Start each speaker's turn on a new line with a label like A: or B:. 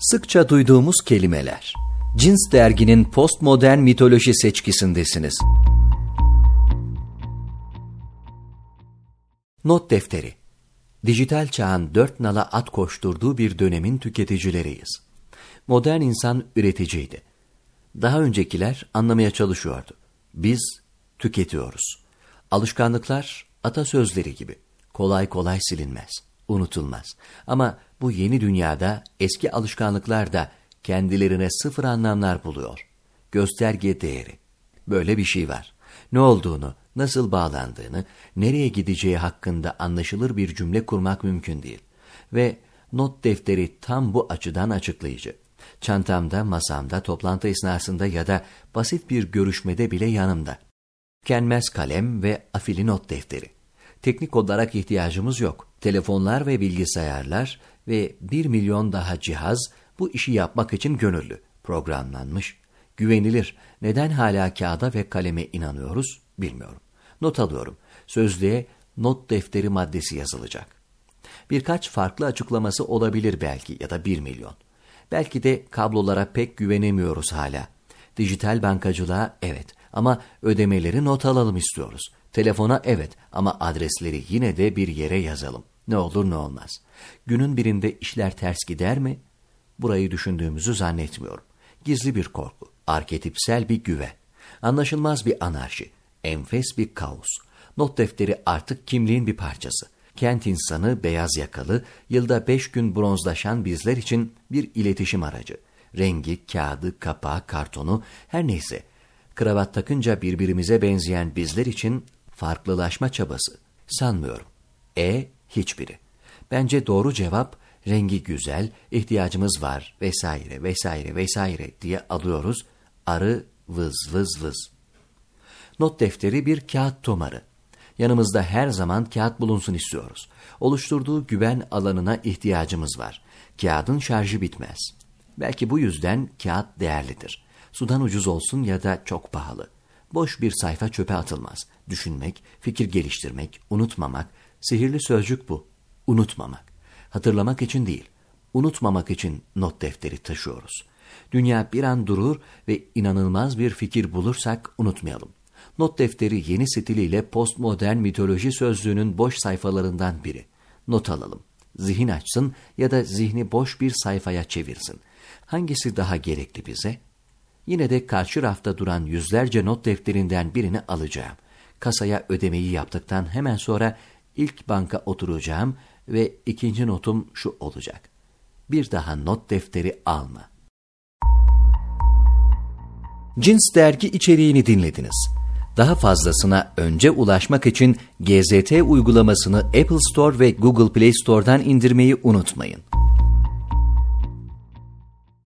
A: Sıkça duyduğumuz kelimeler. Cins derginin postmodern mitoloji seçkisindesiniz. Not defteri. Dijital çağın dört nala at koşturduğu bir dönemin tüketicileriyiz. Modern insan üreticiydi. Daha öncekiler anlamaya çalışıyordu. Biz tüketiyoruz. Alışkanlıklar atasözleri gibi. Kolay kolay silinmez, unutulmaz. Ama bu yeni dünyada eski alışkanlıklar da kendilerine sıfır anlamlar buluyor. Gösterge değeri. Böyle bir şey var. Ne olduğunu, nasıl bağlandığını, nereye gideceği hakkında anlaşılır bir cümle kurmak mümkün değil. Ve not defteri tam bu açıdan açıklayıcı. Çantamda, masamda, toplantı esnasında ya da basit bir görüşmede bile yanımda. Tükenmez kalem ve afili not defteri. Teknik olarak ihtiyacımız yok. Telefonlar ve bilgisayarlar ve bir milyon daha cihaz bu işi yapmak için gönüllü, programlanmış, güvenilir. Neden hala kağıda ve kaleme inanıyoruz bilmiyorum. Not alıyorum. Sözlüğe not defteri maddesi yazılacak. Birkaç farklı açıklaması olabilir belki ya da bir milyon. Belki de kablolara pek güvenemiyoruz hala. Dijital bankacılığa evet ama ödemeleri not alalım istiyoruz. Telefona evet ama adresleri yine de bir yere yazalım. Ne olur ne olmaz. Günün birinde işler ters gider mi? Burayı düşündüğümüzü zannetmiyorum. Gizli bir korku, arketipsel bir güve, anlaşılmaz bir anarşi, enfes bir kaos. Not defteri artık kimliğin bir parçası. Kent insanı, beyaz yakalı, yılda beş gün bronzlaşan bizler için bir iletişim aracı. Rengi, kağıdı, kapağı, kartonu, her neyse. Kravat takınca birbirimize benzeyen bizler için farklılaşma çabası. Sanmıyorum. E, hiçbiri. Bence doğru cevap rengi güzel, ihtiyacımız var vesaire vesaire vesaire diye alıyoruz. Arı vız vız vız. Not defteri bir kağıt tomarı. Yanımızda her zaman kağıt bulunsun istiyoruz. Oluşturduğu güven alanına ihtiyacımız var. Kağıdın şarjı bitmez. Belki bu yüzden kağıt değerlidir. Sudan ucuz olsun ya da çok pahalı. Boş bir sayfa çöpe atılmaz. Düşünmek, fikir geliştirmek, unutmamak, sihirli sözcük bu. Unutmamak. Hatırlamak için değil, unutmamak için not defteri taşıyoruz. Dünya bir an durur ve inanılmaz bir fikir bulursak unutmayalım. Not defteri yeni stiliyle postmodern mitoloji sözlüğünün boş sayfalarından biri. Not alalım. Zihin açsın ya da zihni boş bir sayfaya çevirsin. Hangisi daha gerekli bize? Yine de karşı rafta duran yüzlerce not defterinden birini alacağım. Kasaya ödemeyi yaptıktan hemen sonra ilk banka oturacağım ve ikinci notum şu olacak. Bir daha not defteri alma. Cins dergi içeriğini dinlediniz. Daha fazlasına önce ulaşmak için GZT uygulamasını Apple Store ve Google Play Store'dan indirmeyi unutmayın.